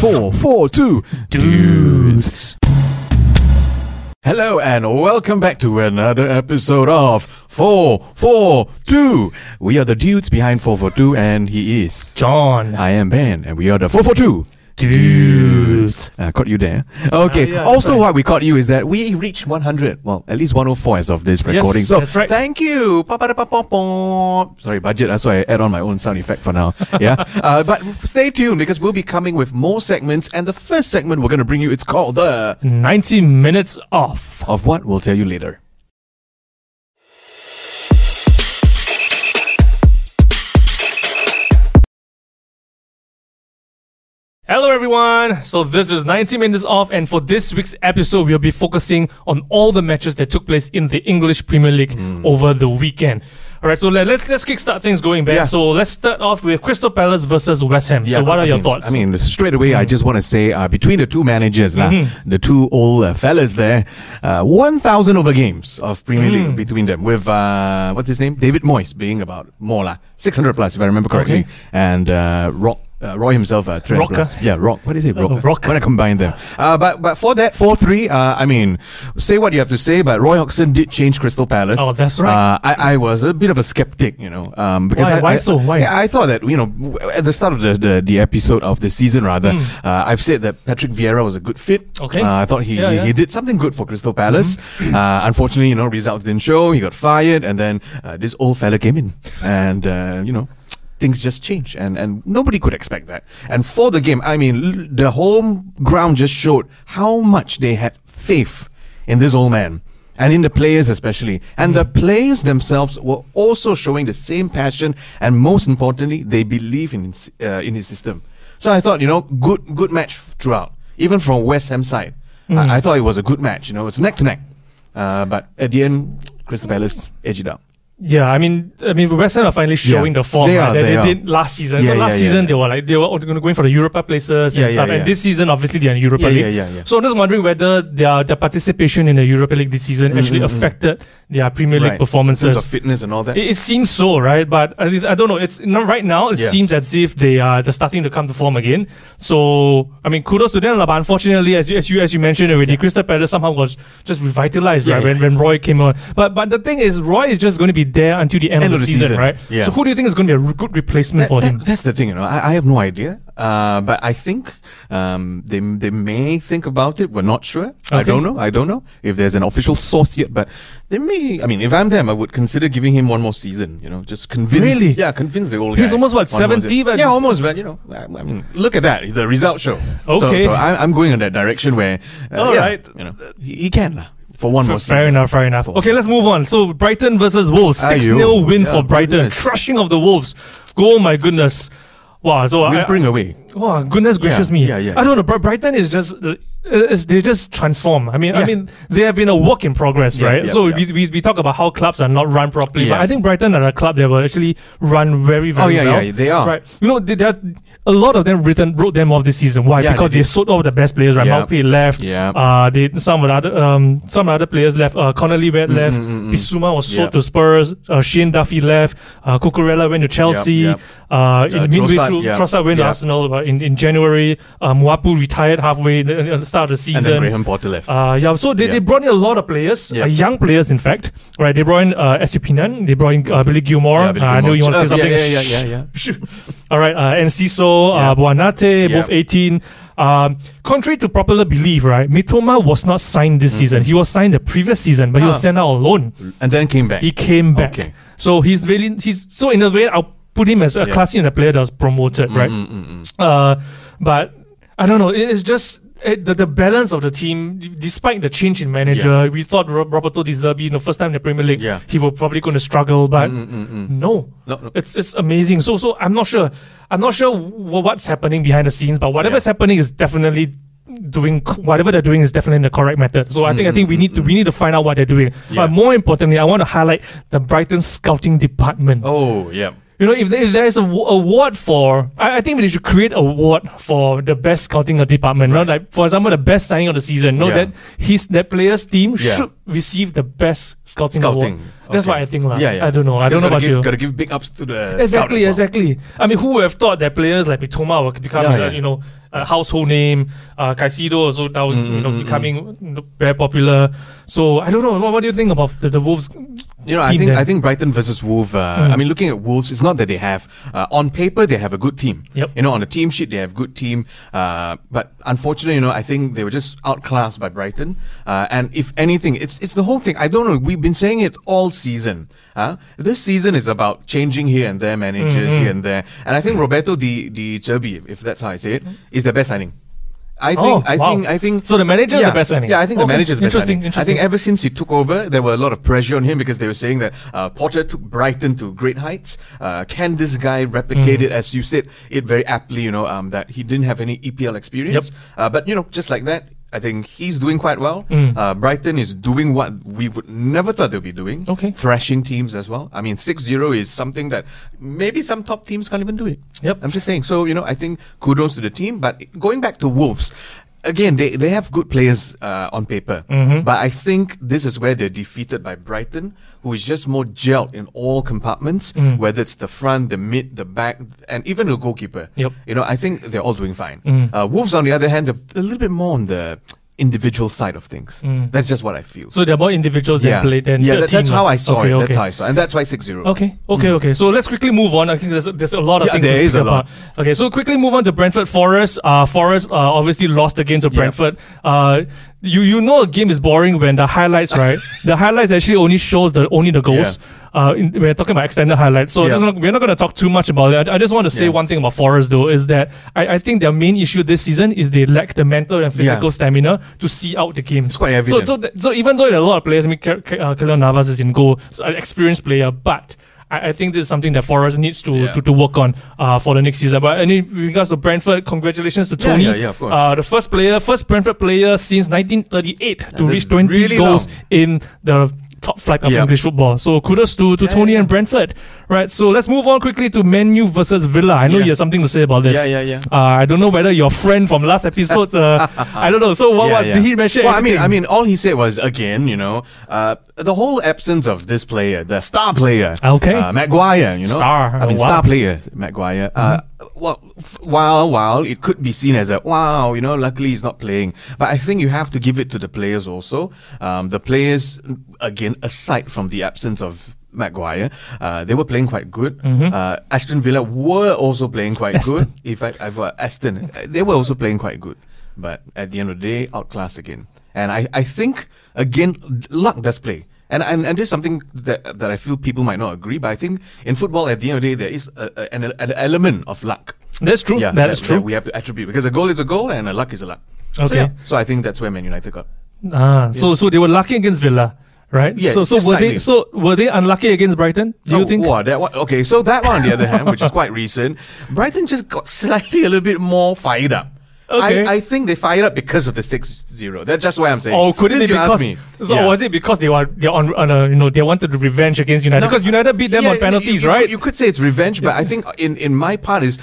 four, four, two, dudes. Hello and welcome back to another episode of 442. We are the dudes behind 442 and he is John. I am Ben and we are the 442 dudes. I caught you there. Okay. Uh, yeah, also, right. what we caught you is that we reached 100. Well, at least 104 as of this Yes, recording. so that's right. thank you. Sorry, budget. That's why I add on my own sound effect for now. Yeah. uh, but stay tuned because we'll be coming with more segments. And the first segment we're going to bring you, it's called the 90 minutes off. of what we'll tell you later. Hello, everyone. So, this is 90 minutes off, and for this week's episode, we'll be focusing on all the matches that took place in the English Premier League over the weekend. All right, so let, let's let's kickstart things going, back. Yeah. So let's start off with Crystal Palace versus West Ham. so, what are I your mean- thoughts? I mean, straight away, I just want to say uh, between the two managers, Mm-hmm. the two old uh, fellas there, uh, 1,000 over games of Premier Mm. League between them, with, uh, what's his name? David Moyes being about more, lah, 600 plus, if I remember correctly. Okay. And uh, Rock. Uh, Roy himself, uh, 300 Rocker. plus. Yeah, Rock. What is it? Rock. Uh, Rock. When I combine them. Uh, but, but for that 4 3, uh, I mean, say what you have to say, but Roy Hodgson did change Crystal Palace. Oh, that's right. Uh, I, I was a bit of a skeptic, you know, um, because Why? I, Why I- so? Why? I, thought that you know at the start of the the, the episode of the season rather, uh, I've said that Patrick Vieira was a good fit. Okay. uh, I thought he, Yeah, he yeah. he did something good for Crystal Palace. Mm-hmm. Uh, unfortunately, you know, results didn't show. He got fired, and then uh, this old fella came in, and uh, you know. Things just changed, and, and nobody could expect that. And for the game, I mean, l- the home ground just showed how much they had faith in this old man and in the players especially. And the players themselves were also showing the same passion, and most importantly, they believe in his, uh, in his system. So I thought, you know, good good match throughout, even from West Ham side. I, I thought it was a good match. You know, it's neck to neck. Uh, but at the end, Crystal Palace edged it out. Yeah, I mean, I mean, West Ham are finally showing Yeah. the form They right, are, that they they, did last season. Yeah, So last yeah, season they were like they were going in for the Europa places and stuff. And this season, obviously, they're in Europa League. yeah, yeah, yeah. So I'm just wondering whether their their participation in the Europa League this season mm-hmm, actually mm-hmm. affected their Premier League Right. In performances. terms of fitness and all that. It, it seems so, right? But I, I don't know. It's right now. It seems as if they are they're starting to come to form again. So I mean, kudos to them. But unfortunately, as you as you as you mentioned already, Crystal Palace somehow was just revitalized, right? When, when Roy came on. But but the thing is, Roy is just going to be there until the end, End of the, season, right? Yeah. So who do you think is going to be a good replacement That- for that- him? That's the thing, you know. I, I have no idea. Uh, but I think um, they they may think about it. We're not sure. I don't know. I don't know if there's an official source yet. But they may. I mean, if I'm them, I would consider giving him one more season. You know, just convince. Really? Yeah, convince the old He's guy. almost, what, 70, but- yeah, almost. But you know, I, I mean, look at that. The result show. Okay. So, so I, I'm going in that direction where. Uh, All yeah, right. You know, he, he can for one more season. Fair enough, fair enough. Okay, let's move on. So Brighton versus Wolves, six 0 win Yeah, for Brighton, goodness. crushing of the Wolves. Oh my goodness! Wow. So I, bring away. Oh goodness gracious me! yeah, yeah. I don't know. Bri- Brighton is just uh, is they just transform. I mean, I mean, they have been a work in progress, Yeah, right? yeah, so yeah. We, we we talk about how clubs are not run properly, but I think Brighton are a club that will actually run very very Oh, yeah, well. yeah, they are. Right. You know, they, they are, a lot of them written wrote them off this season. Why? Yeah, because they they, sold off the best players. Right? Yeah. Maupay left. Yeah. Uh, they some of the other um some other players left. Uh, Connolly went left. Bissouma was sold Yeah. to Spurs. Uh, Shane Duffy left. Uh, Cucurella went to Chelsea. yep. Uh, in Uh, midway through, yeah. Trossard went to Arsenal uh, in, in January. Uh, Mwepu retired halfway in- in- at the start of the And then season. Graham Potter left. Uh, yeah, so they, Yeah. they brought in a lot of players, Yeah. uh, young players, in fact. Right, they brought in uh, Estupinan, they brought in uh, Billy Gilmour. Yeah, Billy Uh, I know you want to say Uh, something. yeah, yeah, yeah, yeah, All right, uh, Enciso, Yeah. uh, Buonanotte, Yeah. both 18. Um, contrary to popular belief, right, Mitoma was not signed this season. He was signed the previous season, but he was Mm-hmm. Ah. sent out alone. and then came back. He came back. Okay. So he's really, he's, so in a way, I'll put him as a Yeah. classy and a player that was promoted, right? Mm, mm, mm. Uh, but I don't know. It's just the, the balance of the team, despite the change in manager, we thought Roberto De Zerbi, the first time in the Premier League, Yeah. he was probably going to struggle, but Mm, mm, mm. no. No, no. It's it's amazing. So so I'm not sure. I'm not sure wh- what's happening behind the scenes, but whatever's happening is definitely doing whatever they're doing is definitely the correct method. So I think I think we need to we need to find out what they're doing. Yeah. But more importantly, I want to highlight the Brighton scouting department. Oh, yeah. You know, if there, if there is a w- award for, I, I think we should create a award for the best scouting department. Not like, for example, the best signing of the season. No, Yeah. that his that player's team Yeah. should receive the best scouting, award. Scouting. That's Okay. what I think, lah. Yeah, yeah. I don't know. I Just don't know gotta about give, you. Got to give big ups to the Exactly, well. exactly. I mean, who would have thought that players like Mitoma would become, Yeah, uh, yeah. you know, a household name? Uh, Caicedo also now, Mm, you know, mm, mm, becoming know, very popular. So I don't know. What, what do you think about the, the Wolves? You know, I think there? I think Brighton versus Wolves. Uh, Mm. I mean, looking at Wolves, it's not that they have uh, on paper they have a good team. Yep. You know, on the team sheet they have good team. Uh, but unfortunately, you know, I think they were just outclassed by Brighton. Uh, and if anything, it's it's the whole thing. I don't know. We've been saying it all season. Huh? This season is about changing here and there managers Mm-hmm. here and there. And I think Roberto Di Di Cerbi, if that's how I say it, is the best signing. I think Oh, I wow. think I think So the manager is the best signing? Yeah, I think the manager is the best interesting, signing. I think ever since he took over, there were a lot of pressure on him because they were saying that uh, Potter took Brighton to great heights. Uh, can this guy replicate Mm. it, as you said it very aptly? You know um, that he didn't have any EPL experience. Uh, but you know, just like that, I think he's doing quite well. Mm. Uh, Brighton is doing what we would never thought they'd be doing. Okay. thrashing teams as well. I mean, 6-0 is something that maybe some top teams can't even do it. Yep. I'm just saying. So, you know, I think kudos to the team. But going back to Wolves, again, they, they have good players uh, on paper. Mm-hmm. But I think this is where they're defeated by Brighton, who is just more gelled in all compartments, Mm. whether it's the front, the mid, the back, and even the goalkeeper. Yep. You know, I think they're all doing fine. Mm. Uh, Wolves, on the other hand, they're a little bit more on the individual side of things. Mm. That's just what I feel. So they're more individuals than play than yeah, the that- that's how I saw okay, it. Okay. That's how I saw it. And that's why 6-0. Okay, okay, okay. So let's quickly move on. I think there's there's a lot of Yeah, things there is a lot. Okay, so quickly move on to Brentford Forest. Uh, Forest uh, obviously lost against to Yep. Brentford. Uh, you you know a game is boring when the highlights right. the highlights actually only shows the only the goals. Uh, in, we're talking about extended highlights, so Yeah. not, we're not going to talk too much about it. I, I just want to say Yeah. one thing about Forest though is that I, I think their main issue this season is they lack the mental and physical Yeah. stamina to see out the game. It's quite So, evident. so, th- so even though there are a lot of players, I mean, Ke- uh, Navas is in goal, so an experienced player, but I, I think this is something that Forest needs to, Yeah. to, to work on uh, for the next season. But in regards to Brentford, congratulations to Yeah, Toney. yeah, yeah, of course. Uh, the first player, first Brentford player since 1938 to reach 20 really goals long. in the top flight of Yeah. English football. So kudos to, to Yeah, Toney yeah. and Brentford. Right, so let's move on quickly to Menu versus Villa. I know you have something to say about this. Yeah, yeah, yeah. Uh, I don't know whether your friend from last episode, uh, I don't know. So what, what did he mention? Well, I mean. I mean, all he said was again, you know, uh, the whole absence of this player, the star player, Okay. uh, Maguire, you know, Star, I mean, wow. Mm-hmm. star player, Maguire. Uh, well, f- while while it could be seen as a wow, you know, luckily he's not playing, but I think you have to give it to the players also. Um, the players, again, aside from the absence of. Maguire, uh, they were playing quite good. Uh, Aston Villa were also playing quite Mm-hmm. Aston. good. If I, I've uh, Aston, they were also playing quite good, but at the end of the day, outclassed again. And I, I think again, luck does play. And, and and this is something that that I feel people might not agree, but I think in football, at the end of the day, there is a, a, an, an element of luck. That's true. Yeah, that is true. we have to attribute because a goal is a goal and a luck is a luck. So, Okay. yeah. So I think that's where Man United got. Ah, so so they were lucky against Villa, right? Yeah, So so were they so were they unlucky against Brighton? Do you Oh, think? Wow, that one, okay, so that one on the other hand, which is quite recent, Brighton just got slightly a little bit more fired up. Okay. I, I think they fired up because of the 6-0. That's just what I'm saying. Oh, could it Since you asked because me. so Yeah. was it because they were they on, on a, you know they wanted revenge against United No, because United beat them yeah, on penalties, you, right? You, could say it's revenge, but I think in, in my part is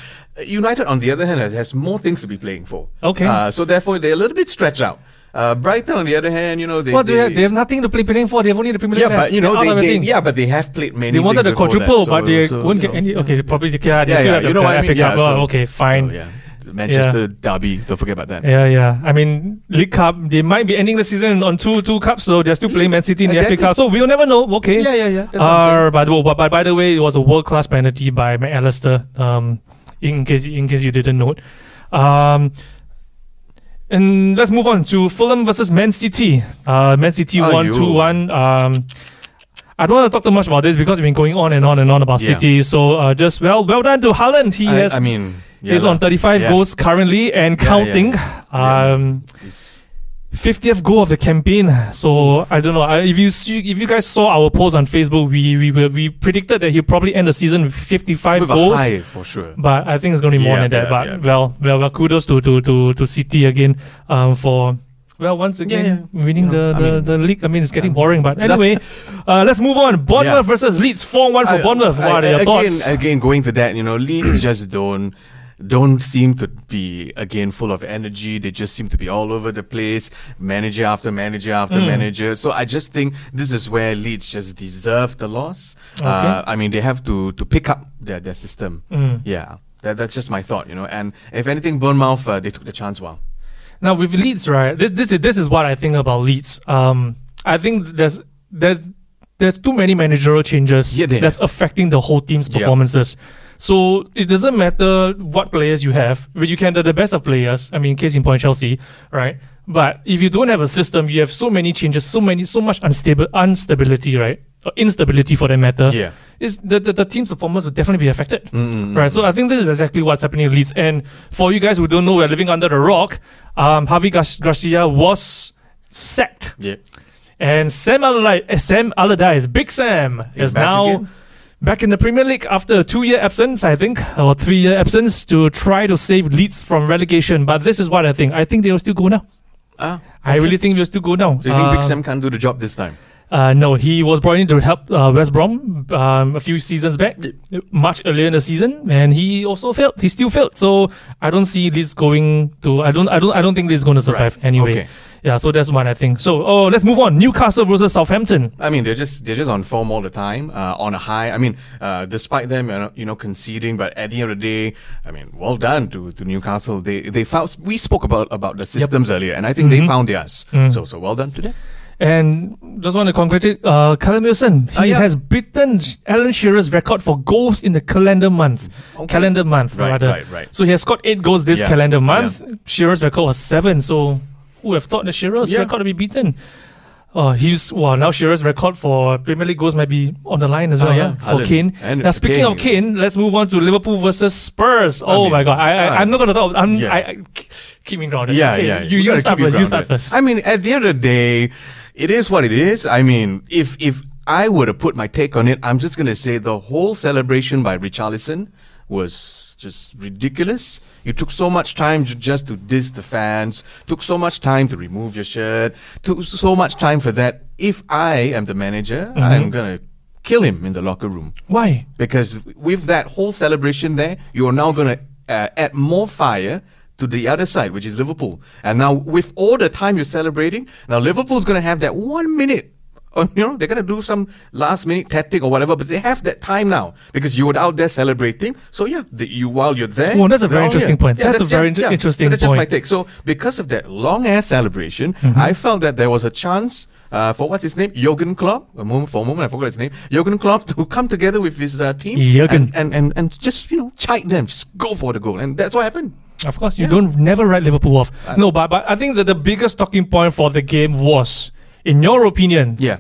United, on the other hand, has, has more things to be playing for. Okay. Uh, so therefore, they're a little bit stretched out. Uh, Brighton, on the other hand, you know, they. well, they, they, have, they have nothing to play playing for. They have only the Premier League. yeah, but you know, they, they yeah, but they have played many. They wanted the quadruple, that, but they so, won't get know. any. Okay, probably yeah, they Yeah, still yeah, have the, you know the what I FA mean? Cup. Yeah, so- okay, fine. So, yeah, The Manchester Derby. Don't forget about that. Yeah, yeah. I mean, League Cup, they might be ending the season on two two cups, so they're still playing Man City in the FA Cup. So we'll never know. Okay. Yeah, yeah, yeah. That's Uh, but, but, but by the way, it was a world class penalty by Mac Allister. Um, in case in case you didn't know. Um, and let's move on to Fulham versus Man City. Uh, Man City one two one. Um, I don't want to talk too much about this because we've been going on and on and on about Yeah. City. So uh, just well, well done to Haaland. He saying. has I, I mean, yeah, is on 35 Yeah. goals currently and counting. Um, 50th goal of the campaign. So I don't know. If you see, if you guys saw our post on Facebook, we we we predicted that he'll probably end the season with 55 with goals. high for sure. But I think it's going to be more Yeah, than that. but yeah. well, well, well, kudos to to to to City again um, for. Well, once again, winning You know, the, I the, mean- the league. I mean, it's getting Yeah. boring. But anyway, uh, let's move on. Bournemouth Yeah. versus Leeds. 4 1 for I- Bournemouth. I- What are your again, thoughts? Again, going to that, you know, Leeds just don't. Don't seem to be again full of energy. They just seem to be all over the place, manager after manager after Mm. manager. So I just think this is where Leeds just deserve the loss. Okay. Uh, I mean, they have to to pick up their their system. Mm. Yeah, that, that's just my thought, you know. And if anything, Bournemouth uh, they took the chance well. Now with Leeds, right? This, this is this is what I think about Leeds. Um, I think there's there's there's too many managerial changes Yeah, that's affecting the whole team's performances. So it doesn't matter what players you have. but You can do the best of players. I mean, case in point, Chelsea, right? But if you don't have a system, you have so many changes, so many, so much unstable instability, right? Or instability for that matter. Yeah. Is the, the, the team's performance will definitely be affected. Mm-mm. Right, so mm. I think this is exactly what's happening in Leeds. And for you guys who don't know, we're living under the rock. Um, Javi Gracia was sacked, Yeah. and Sam Allardyce, Sam Allardyce, Big Sam, He's is now again. Back in the Premier League after a two-year absence, I think, or three-year absence to try to save Leeds from relegation. But this is what I think. I think they will still go now. Ah, I really think they'll still go now. so you think Uh, Big Sam can't do the job this time? uh, no, he was brought in to help uh, West Brom um, a few seasons back, much earlier in the season, and he also failed. He still failed. So I don't see Leeds going to. I don't. I don't. I don't think Leeds is going to survive Right. anyway. Okay. Yeah. So that's one I think. So oh, let's move on. Newcastle versus Southampton. I mean, they're just they're just on form all the time, uh, on a high. I mean, uh, despite them, you know, you know, conceding, but at the end of the day, I mean, well done to, to Newcastle. They they found we spoke about about the systems earlier, and I think Mm-hmm. they found theirs. Mm. So so well done to them. And just want to congratulate uh, Callum Wilson. He Ah, yeah. has beaten Alan Shearer's record for goals in the calendar month. Okay. Calendar month, Right, rather. right, right. So he has scored eight goals this Yeah, calendar month. Shearer's record was seven. So who have thought that Shearer's Yeah. record to be beaten? Oh, he's well now. Shearer's record for Premier League goals might be on the line as well yeah. huh, for. Kane. And now, speaking Kane. of Kane, let's move on to Liverpool versus Spurs. oh mean, my god, I, I ah. I'm not gonna talk. I'm Yeah. I, I keep me grounded. Yeah, Okay, yeah. You, you gotta start first. You start first. I mean, at the end of the day, it is what it is. I mean, if if I were to put my take on it, I'm just gonna say the whole celebration by Richarlison was just ridiculous. You took so much time ju- just to diss the fans, took so much time to remove your shirt, took so much time for that. If I am the manager, Mm-hmm. I'm gonna kill him in the locker room Why? because with that whole celebration there, you are now going to uh, add more fire to the other side, which is Liverpool. And now, with all the time you're celebrating, now Liverpool's going to have that one minute. Uh, You know, they're going to do some last minute tactic or whatever, but they have that time now because you were out there celebrating. So, yeah, the, you while you're there. Well, that's a very interesting yeah. point. Yeah, That's a very inter- interesting so that's just my take. So, because of that long ass celebration, Mm-hmm. I felt that there was a chance uh, for what's his name, Jurgen Klopp. A moment for a moment, I forgot his name. Jurgen Klopp to come together with his uh, team and, and and and just you know chide them, just go for the goal, and that's what happened. Of course, you don't never write Liverpool off. Uh, no, but but I think that the biggest talking point for the game was, in your opinion, Yeah,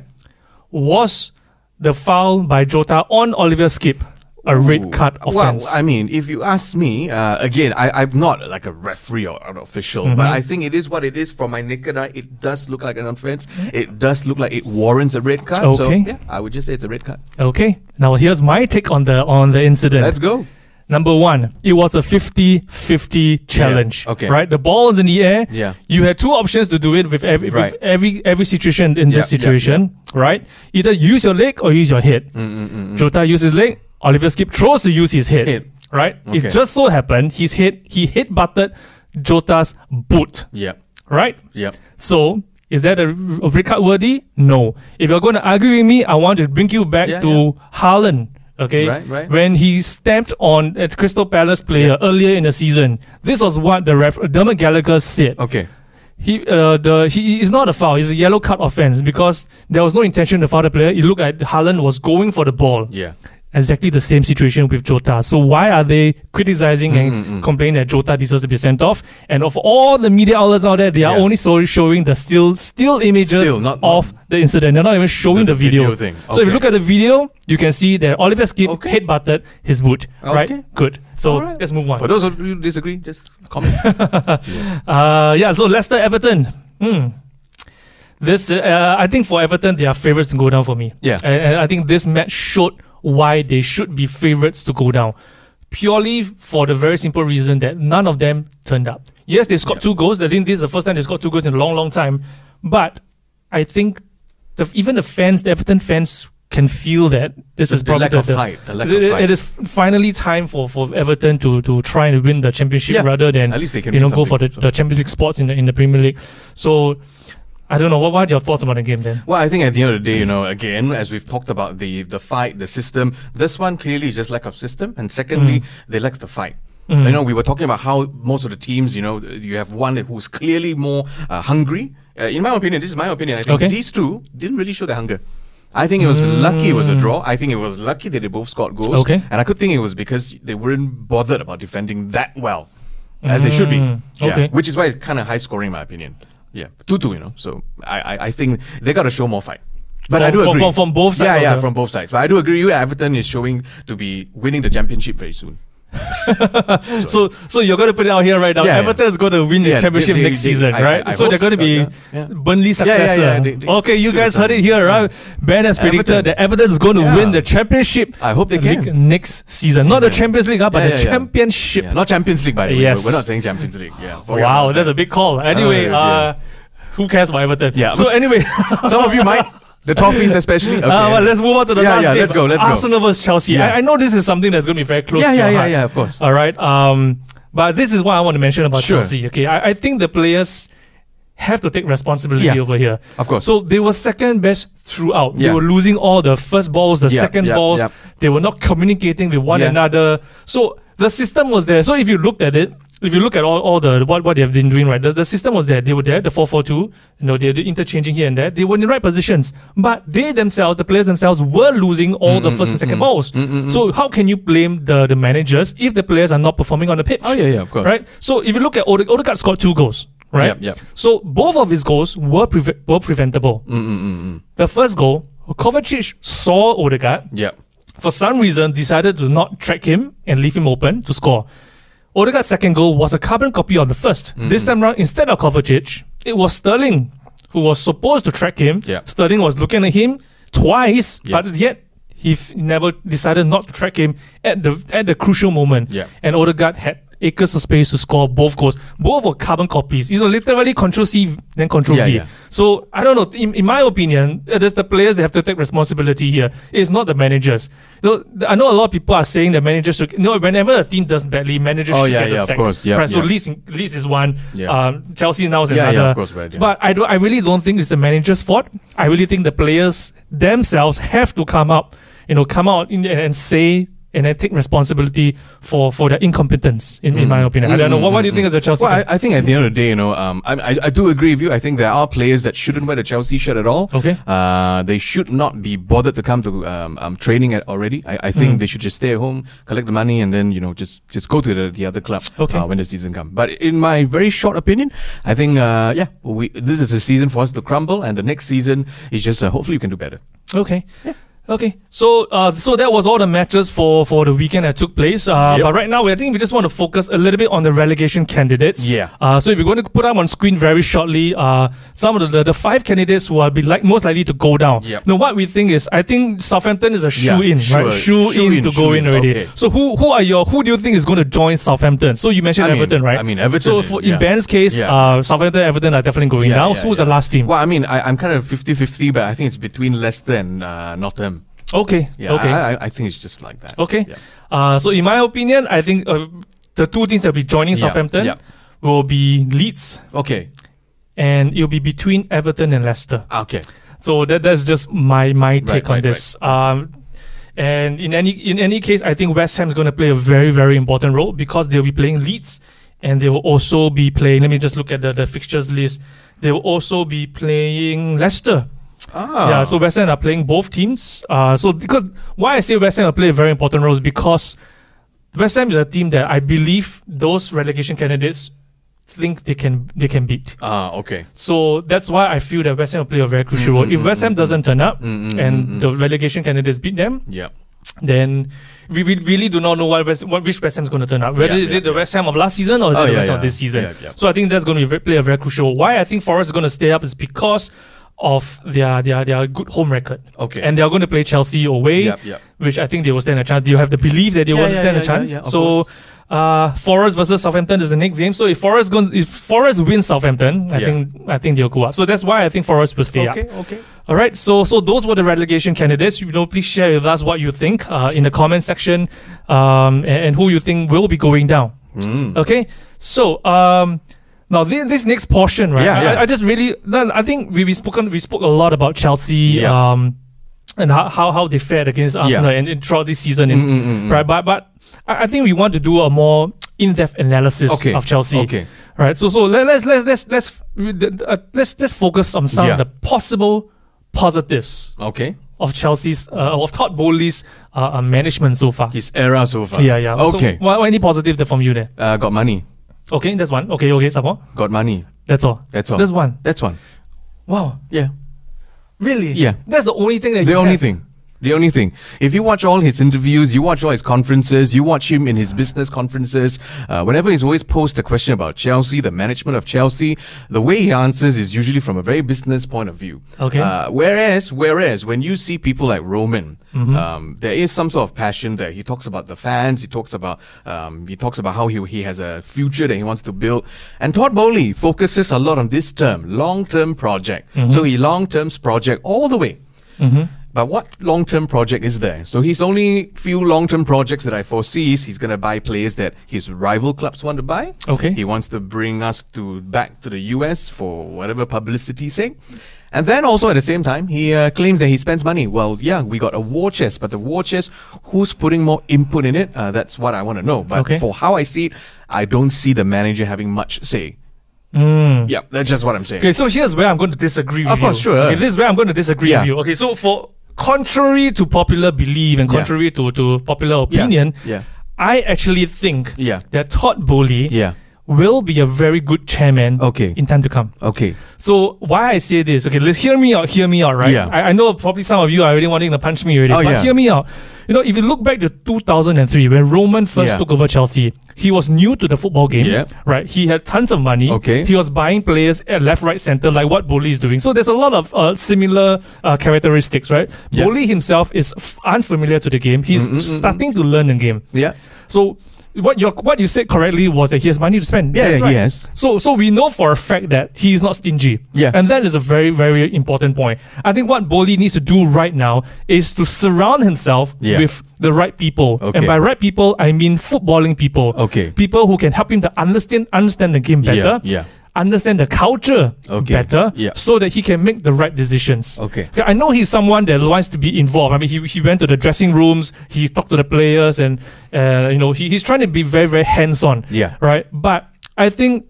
was the foul by Jota on Oliver Skipp a red card Well. I mean, if you ask me, uh, again, I, I'm not like a referee or an official, Mm-hmm. but I think it is what it is. From my naked eye, it does look like an offense. It does look like it warrants a red card. So, Okay. yeah, I would just say it's a red card. okay, now here's my take on the on the incident. Let's go. Number one, it was a 50-50 challenge. okay. Right? The ball is in the air. Yeah. You had two options to do it with every, Right. with every, every situation in Yeah, this yeah, situation. Right? Either use your leg or use your head. Mm, mm, mm, Jota used his leg. Oliver Skipp chose to use his head. Head. Right? Okay. It just so happened his head, he hit butted Jota's boot. Yeah, Right? yeah. So, is that a, a red card worthy? No. If you're going to argue with me, I want to bring you back Yeah, to yeah. Haaland. Okay, Right, right. when he stamped on a Crystal Palace player earlier in the season, this was what the ref, Dermot Gallagher said. Okay. He, uh, the he is not a foul; it's a yellow card offense because there was no intention to foul the player. It looked like Haaland was going for the ball Yeah. Exactly the same situation with Jota. So why are they criticizing Mm-hmm, and complaining that Jota deserves to be sent off? And of all the media outlets out there, they are Yeah. only so showing the still still images Still, not- of the incident. They're not even showing The- the, video. video thing. So if you look at the video, you can see that Oliver Skipp Okay. head butted his boot. Okay. Right? Good. So right. let's move on. For those of you who disagree, just comment. Uh, yeah, so Leicester Everton. Hmm. This, uh, I think for Everton, they are favourites to go down for me. Yeah. And, and I think this match showed why they should be favourites to go down. Purely for the very simple reason that none of them turned up. Yes, they scored Yeah. two goals. I think this is the first time they scored two goals in a long, long time. But I think the, even the fans, the Everton fans, can feel that this The- is the probably lack of fight, the lack of fight. it is finally time for, for Everton to, to try and win the championship Yeah, rather than at least they can you know go for the, so. the Champions League spots in the in the Premier League. So I don't know what, what are your thoughts about the game then. Well, I think at the end of the day, you know, again, as we've talked about the the fight, the system, this one clearly is just lack of system, and secondly, Mm. they lack the fight. You know, we were talking about how most of the teams, you know, you have one who's clearly more uh, hungry. Uh, in my opinion, this is my opinion. I think Okay. these two didn't really show the hunger. I think it was lucky it was a draw. I think it was lucky that they both scored goals. Mm. Okay. And I could think it was because they weren't bothered about defending that well as they should be. Mm, Yeah. okay. Which is why it's kind of high scoring, in my opinion. Yeah. 2 2, you know. So I, I, I think they got to show more fight. But I do agree. from- from both sides Yeah, yeah, the- from both sides. But I do agree you, Everton is showing to be winning the championship very soon. So so you're going to put it out here right now. Yeah, yeah. Everton is going to win the Yeah, championship they- they- next they- season, I- right? I- I so they're going to be yeah, yeah. Burnley's Yeah, yeah, successor. yeah, okay, you guys heard it here, right? Ben has predicted Everton. that Everton is going to Yeah. win the championship. I hope they can. next season. Not the Champions League, ah, but Yeah, the yeah, yeah. championship. Yeah, not Champions League, by the way. Yes. We're not saying Champions League. Yeah. Wow, that's that. a big call. Anyway, Oh, yeah. uh, who cares about Everton? Yeah, So anyway, Some of you might. The Toffees, especially. Okay. Uh, well, let's move on to the Yeah, last yeah, game. let's go, let's go. Arsenal versus Chelsea. Yeah. I, I know this is something that's going to be very close yeah, to yeah, yeah, heart. yeah, of course. All right. Um, but this is what I want to mention about Sure. Chelsea. Okay, I, I think the players have to take responsibility Yeah. over here. Of course. So they were second best throughout. Yeah. They were losing all the first balls, the Yeah, second balls. yeah. They were not communicating with one Yeah. another. So the system was there. So if you looked at it, if you look at all, all the what, what they have been doing, right, the, the system was there. They were there, the 4 4 2, you know, they're interchanging here and there. They were in the right positions. But they themselves, the players themselves, were losing all the first and second balls. So how can you blame the, the managers if the players are not performing on the pitch? Oh, yeah, yeah, of course. Right? So if you look at Ode- Odegaard scored two goals, right? Yep, yep. So both of his goals were preve- were preventable. Mm, mm, mm, the first goal, Kovacic saw Odegaard, Yeah. for some reason decided to not track him and leave him open to score. Odegaard's second goal was a carbon copy of the 1st Mm-hmm. This time around, instead of Kovacic, it was Sterling who was supposed to track him. Yeah. Sterling was looking at him twice, Yeah. but yet he f- never decided not to track him at the at the crucial moment. Yeah. And Odegaard had acres of space to score both goals. Both were carbon copies. You know, literally Control C then Control Yeah, V. yeah. So I don't know. In, in my opinion, it is the players that have to take responsibility here. It's not the managers. You know, I know a lot of people are saying that managers should. You know, whenever a team does badly, managers Oh, should yeah, get the yeah, of course. Yeah, right. So yeah. Leeds, Leeds is one. Yeah. Um, Chelsea now is Yeah, another. yeah, of course, right, yeah. But I do. I really don't think it's the manager's fault. I really think the players themselves have to come up. You know, come out in, and say. And then take responsibility for, for their incompetence, in, in my opinion. I don't know. What, what do you think as a Chelsea Mm. Well, fan? I, I think at the end of the day, you know, um, I, I, I do agree with you. I think there are players that shouldn't wear the Chelsea shirt at all. Okay. Uh, they should not be bothered to come to um, um, training at already. I, I think Mm. they should just stay at home, collect the money, and then you know just just go to the, the other club Okay. uh, when the season comes. But in my very short opinion, I think uh, yeah, we this is a season for us to crumble, and the next season is just uh, hopefully we can do better. Okay. Okay, so uh, so that was all the matches for, for the weekend that took place. Uh, Yep. But right now, I think we just want to focus a little bit on the relegation candidates. Yeah. Uh, so if you're going to put up on screen very shortly, uh, some of the, the, five candidates who are be like most likely to go down. Yep. Now, what we think is, I think Southampton is a shoe Yeah, in, sure. right? Shoe, Shoe in, in, to shoe go in in. already. Okay. So who who are your who do you think is going to join Southampton? So you mentioned I mean- Everton, right? I mean, Everton, So for, in yeah. Ben's case, Yeah. uh, Southampton, Everton are definitely going Yeah, down. yeah, so who's yeah. the last team? Well, I mean, I, I'm kind of 50-50, but I think it's between Leicester and uh, Nottingham. Okay. Yeah, okay. I, I, think it's just like that. Okay. Yeah. Uh, so in my opinion, I think uh, the two teams that will be joining Southampton yeah. will be Leeds, Okay. and it'll be between Everton and Leicester. Okay. So that that's just my my take on right, this. Um, and in any in any case, I think West Ham is going to play a very very important role because they'll be playing Leeds, and they will also be playing. Let me just look at the, the fixtures list. They will also be playing Leicester. Ah. Yeah, so West Ham are playing both teams. Uh, so because why I say West Ham will play a very important role is because West Ham is a team that I believe those relegation candidates think they can they can beat. Ah, okay. So that's why I feel that West Ham will play a very crucial mm, role. Mm, if mm, West Ham doesn't turn up and the relegation candidates beat them, Yeah. then we, we really do not know what, West, what which West Ham is going to turn up. Whether Yeah, is yeah, it the yeah. West Ham of last season or is Oh, it the West Ham of this season? So I think that's going to be play a very crucial role. Why I think Forest is going to stay up is because of their their their good home record. Okay. And they are going to play Chelsea away, Yep, yep. which I think they will stand a chance. You have the belief that they Yeah, will yeah, stand yeah, a chance. yeah, yeah, so course. Uh, Forest versus Southampton is the next game. So if Forest goes, if Forest wins Southampton, I Yeah. think I think they'll go up. So that's why I think Forest will stay up. Okay, okay. All right, so so those were the relegation candidates. You know, please share with us what you think uh, in the comment section, um, and, and who you think will be going down. Mm. Okay, so um, now this, this next portion, right? Yeah, I, yeah. I just really, I think we we spoken we spoke a lot about Chelsea, Yeah. um, and how, how how they fared against Arsenal and, and throughout this season, in, Mm, mm, mm, right? But but I, think we want to do a more in-depth analysis Okay. of Chelsea. Okay. Right. So so let, let's let's let's let's uh, let's let's focus on some Yeah. of the possible positives Okay. of Chelsea's uh, of Todd Boehly's uh, uh, management so far. His era so far. yeah, yeah. Okay. So, what, any positive from you there? uh, got money. Okay, that's one. Okay, okay, some more. Got money. That's all. That's all. That's one. That's one. Wow. Yeah. Really? Yeah. That's the only thing that The you only have. thing. The only thing. If you watch all his interviews, you watch all his conferences, you watch him in his business conferences, uh, whenever he's always posed a question about Chelsea, the management of Chelsea, the way he answers is usually from a very business point of view. Okay. Uh, whereas, whereas when you see people like Roman, Mm-hmm. um, there is some sort of passion there. He talks about the fans. He talks about, um, he talks about how he, he has a future that he wants to build. And Todd Boehly focuses a lot on this term, long-term project. Mm-hmm. So he long-term project all the way. But what long-term project is there? So he's only few long-term projects that I foresee is he's gonna buy players that his rival clubs want to buy. Okay. He wants to bring us to back to the US for whatever publicity sake. And then also at the same time, he uh, claims that he spends money. Well, yeah, we got a war chest, but the war chest, who's putting more input in it? Uh, that's what I want to know. But Okay. for how I see it, I don't see the manager having much say. Mm. Yeah, that's just what I'm saying. Okay, so here's where I'm going to disagree with Of you. Of course, sure. Okay, this is where I'm going to disagree Yeah. with you. Okay, so for contrary to popular belief and contrary to, to popular opinion, yeah. I actually think Yeah. that Todd Boehly Yeah. Will be a very good chairman Okay. in time to come. Okay. So why I say this? Okay, let's hear me out. Hear me out, right? Yeah. I, I know probably some of you are already wanting to punch me already, Oh, but yeah. hear me out. You know, if you look back to 2003 when Roman first Yeah. took over Chelsea, he was new to the football game, Yeah. right? He had tons of money. Okay. He was buying players at left, right, center, like what Boehly is doing. So there's a lot of uh, similar uh, characteristics, right? Yeah. Boehly himself is f- unfamiliar to the game. He's starting to learn the game. Yeah. So what you what you said correctly was that he has money to spend. Yeah, That's yeah, right. he has. So so we know for a fact that he is not stingy. Yeah. And that is a very, very important point. I think what Boehly needs to do right now is to surround himself Yeah. with the right people. Okay. And by right people, I mean footballing people. Okay. People who can help him to understand understand the game better. Yeah, yeah. Understand the culture Okay. better Yeah. so that he can make the right decisions. Okay. I know he's someone that wants to be involved. I mean, he, he went to the dressing rooms, he talked to the players, and uh, you know he, he's trying to be very very hands on. Yeah. Right. But I think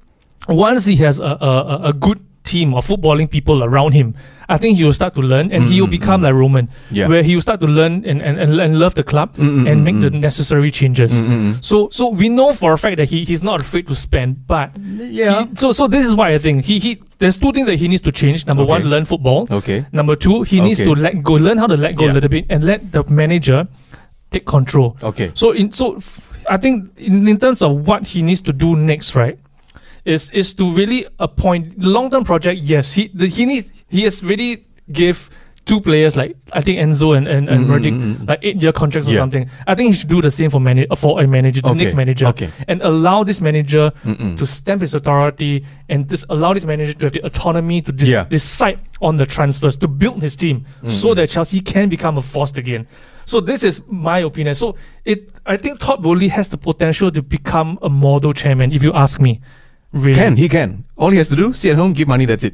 once he has a, a, a- a good team of footballing people around him, I think he will start to learn, and he will become like Roman, Mm-hmm, Yeah. where he will start to learn and and, and, and love the club Mm, mm, and mm, make the necessary changes. Mm, mm, mm. So so we know for a fact that he, he's not afraid to spend, but Yeah. he- so so this is why I think. He he there's two things that he needs to change. Number one, learn football. Okay. Number two, he needs Okay. to let go, learn how to let go a little bit, and let the manager take control. Okay. So in so I think in, in terms of what he needs to do next, right, is is to really appoint long term project. Yes, he the, he needs he has really give two players like I think Enzo and and, and Mm, Verdict mm, mm. like eight year contracts or Yeah. something. I think he should do the same for man- for a manager, the Okay, next manager, okay. and allow this manager Mm-mm. to stamp his authority and this allow this manager to have the autonomy to dis- Yeah. decide on the transfers to build his team so that Chelsea can become a force again. So this is my opinion. So it, I think Todd Boehly has the potential to become a model chairman. If you ask me, really, Can he can? All he has to do, sit at home, give money. That's it.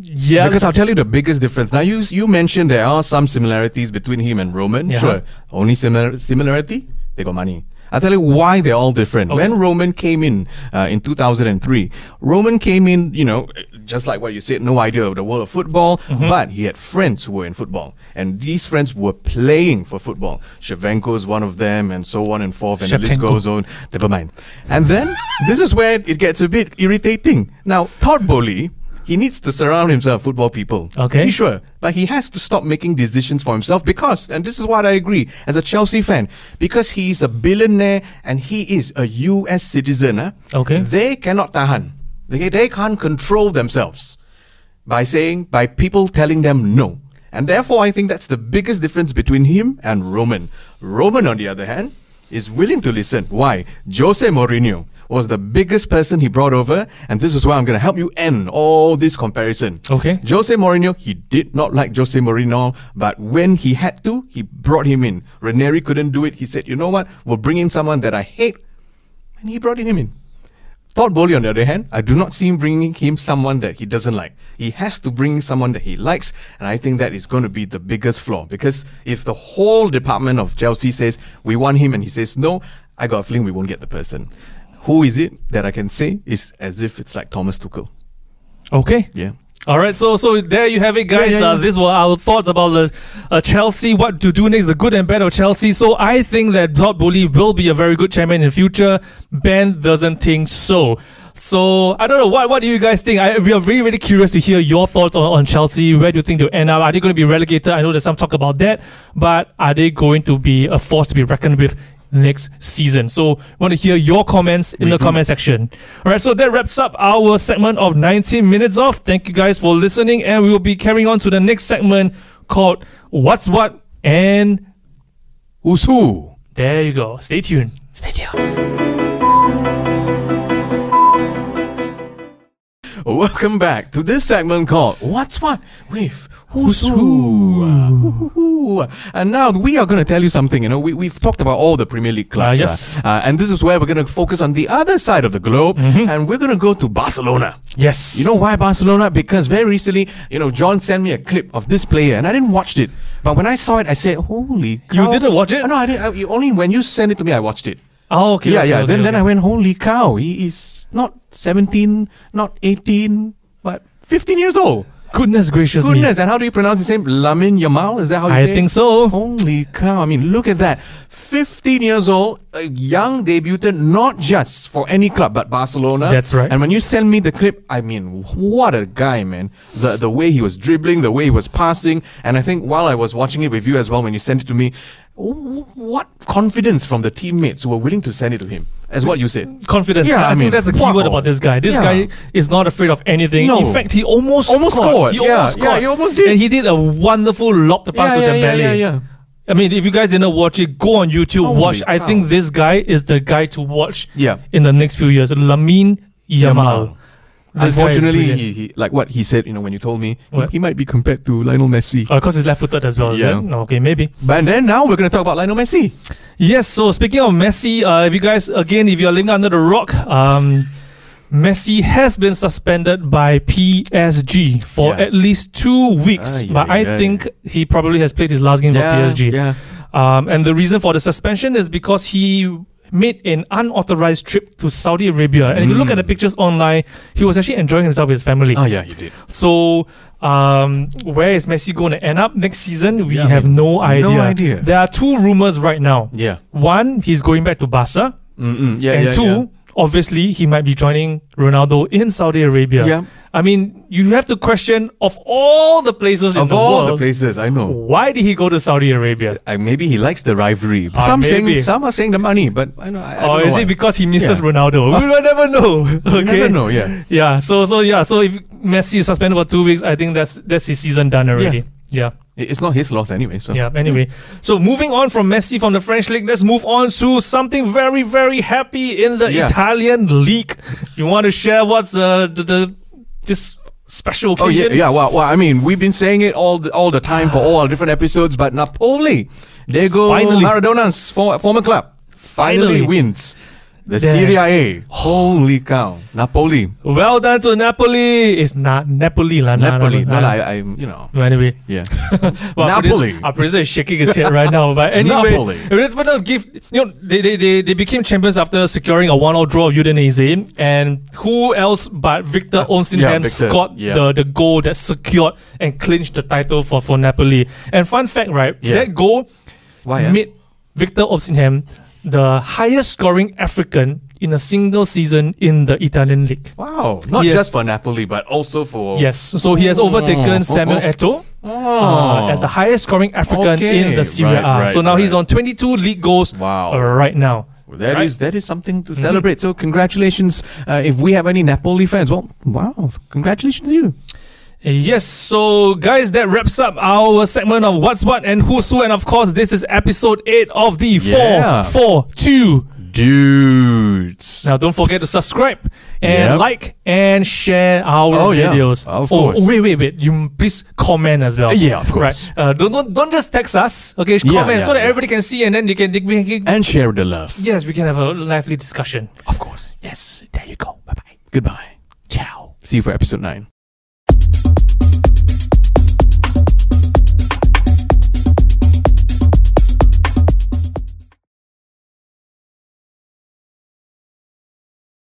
yeah, Because I'll tell you the biggest difference. Now you you mentioned there are some similarities between him and Roman. Yeah. Sure. Only similar similarity, they got money. I'll tell you why they're all different. Okay. When Roman came in uh, in 2003, Roman came in, you know, just like what you said, no idea of the world of football, Mm-hmm. but he had friends who were in football, and these friends were playing for football. Shevchenko is one of them, and so on and forth, and the list goes on. Never mind. And then this is where it gets a bit irritating. Now, Todd Boehly, he needs to surround himself with football people. Okay. Be sure. But he has to stop making decisions for himself because, and this is what I agree as a Chelsea fan, because he is a billionaire and he is a US citizen, huh, Okay. they cannot tahan. They, they can't control themselves by saying, by people telling them no. And therefore, I think that's the biggest difference between him and Roman. Roman, on the other hand, is willing to listen. Why? Jose Mourinho was the biggest person he brought over, and this is why I'm going to help you end all this comparison. Okay. Jose Mourinho, he did not like Jose Mourinho, but when he had to, he brought him in. Ranieri couldn't do it. He said, you know what? We'll bring in someone that I hate. And he brought him in. Todd Boehly, on the other hand, I do not see him bringing him someone that he doesn't like. He has to bring someone that he likes, and I think that is going to be the biggest flaw. Because if the whole department of Chelsea says we want him and he says no, I got a feeling we won't get the person. Who is it that I can say is as if it's like Thomas Tuchel? Okay. Yeah. All right, so so there you have it, guys. Yeah, yeah, Uh, these were our thoughts about the uh, Chelsea, what to do next, the good and bad of Chelsea. So I think that Todd Boehly will be a very good chairman in the future. Ben doesn't think so. So I don't know what what do you guys think? I, we are really really curious to hear your thoughts on, on Chelsea. Where do you think they'll end up? Are they going to be relegated? I know there's some talk about that, but are they going to be a force to be reckoned with? Next season. So, want to hear your comments in We the do. comment section. All right, so that wraps up our segment of 19 minutes off. Thank you guys for listening, and we will be carrying on to the next segment called What's What. And Who's who? there you go. Stay tuned. Stay tuned. Welcome back to this segment called What's What with Who's Who. Uh. And now we are going to tell you something. You know, we, we've talked about all the Premier League clubs. Ah, yes. uh, uh, and this is where we're going to focus on the other side of the globe. And we're going to go to Barcelona. Yes. You know why Barcelona? Because very recently, you know, John sent me a clip of this player and I didn't watch it. But when I saw it, I said, holy cow. You didn't watch it? Oh, no, I didn't. I, only when you sent it to me, I watched it. Oh, okay. yeah, okay, yeah. okay, then, then. I went, holy cow. He is not 17, not 18, but 15 years old. Goodness gracious me. Goodness. And how do you pronounce his name? Lamine Yamal? Is that how you I say think it? so. Holy cow. I mean, look at that. 15 years old, a young debutant, not just for any club, but Barcelona. That's right. And when you send me the clip, I mean, what a guy, man. The, the way he was dribbling, the way he was passing. And I think while I was watching it with you as well, when you sent it to me, Oh, what confidence from the teammates who were willing to send it to him, as what you said. Confidence. Yeah, I, I think mean, that's the key wow. word about this guy. This Yeah. guy is not afraid of anything. No. In fact, he almost Almost scored. He Yeah, almost yeah, he almost did. And he did a wonderful lob to pass Yeah, to yeah, Dembele. yeah, yeah, yeah. I mean, if you guys didn't watch it, go on YouTube, Holy watch. I think this guy is the guy to watch Yeah. in the next few years. Lamine Yamal. Yamal. This Unfortunately, he, he, like what he said, you know, when you told me, he, he might be compared to Lionel Messi. Of course, he's left-footed as well. Yeah. Okay, maybe. But then now we're going to talk about Lionel Messi. Yes. So speaking of Messi, uh, if you guys again, if you're living under the rock, um, Messi has been suspended by PSG for Yeah. at least two weeks. Ay, but ay, I ay. think he probably has played his last game for PSG. yeah. Um, and the reason for the suspension is because he made an unauthorized trip to Saudi Arabia. And if you look at the pictures online, he was actually enjoying himself with his family. Oh, yeah, he did. So, um, where is Messi going to end up next season? We Yeah, I have mean, no idea. No idea. There are two rumors right now. Yeah. One, he's going back to Barca. Mm-mm. Yeah, and yeah, two, yeah. Obviously, he might be joining Ronaldo in Saudi Arabia. Yeah. I mean, you have to question of all the places in Of the all world, the places, I know. why did he go to Saudi Arabia? Uh, maybe he likes the rivalry. Ah, some maybe. saying, some are saying the money, but I know. I, I or Oh, is why. it because he misses Yeah. Ronaldo? we will never know. okay. Never know. Yeah. Yeah. So so yeah. So if Messi is suspended for two weeks, I think that's that's his season done already. Yeah. It- It's not his loss anyway. So Yeah. Anyway, so moving on from Messi from the French league, let's move on to something very very happy in the Yeah. Italian league. You want to share what's uh, the, the this special occasion? Oh yeah, yeah. Well, well, I mean, we've been saying it all the, all the time for all our different episodes, but Napoli, Diego Finally. Maradona's for, former club, finally, Finally. wins the There. Serie A. Holy cow, Napoli, Well done to Napoli. It's not Napoli, nah, Napoli. nah, No, nah. I, I, you know, anyway, yeah. well, Napoli. Our producer is shaking his head right now. But anyway, Napoli. not give you know they, they, they, they became champions after securing a one-all draw of Udinese, and who else but Victor Osimhen Victor, scored yeah. the, the goal that secured and clinched the title for, for Napoli. And fun fact, right? Yeah. That goal Why? ah? made Victor Osimhen the highest scoring African in a single season in the Italian league. Wow, not Yes. just for Napoli, but also for Yes, so he has overtaken Samuel oh. Eto'o Oh, uh, as the highest scoring African Okay, in the Serie A. right, so right, now he's on 22 league goals Wow. right now. That is Right. that is something to celebrate. So congratulations. Uh, if we have any Napoli fans, well, wow, congratulations to you. Yes, so guys, that wraps up our segment of What's What and Who's Who, and of course, this is episode 8 of the Yeah. 442. Dudes. Now, don't forget to subscribe and Yep. like and share our Oh, yeah. videos. Of oh, course. wait, wait, wait. You please comment as well. Yeah, of course. Right. Uh, don't, don't don't just text us. Okay, Yeah, comment yeah, so that yeah. everybody can see, and then you can. Can And share the love. yes, we can have a lively discussion. Of course. Yes, there you go. Bye bye. Goodbye. Ciao. See you for episode 9.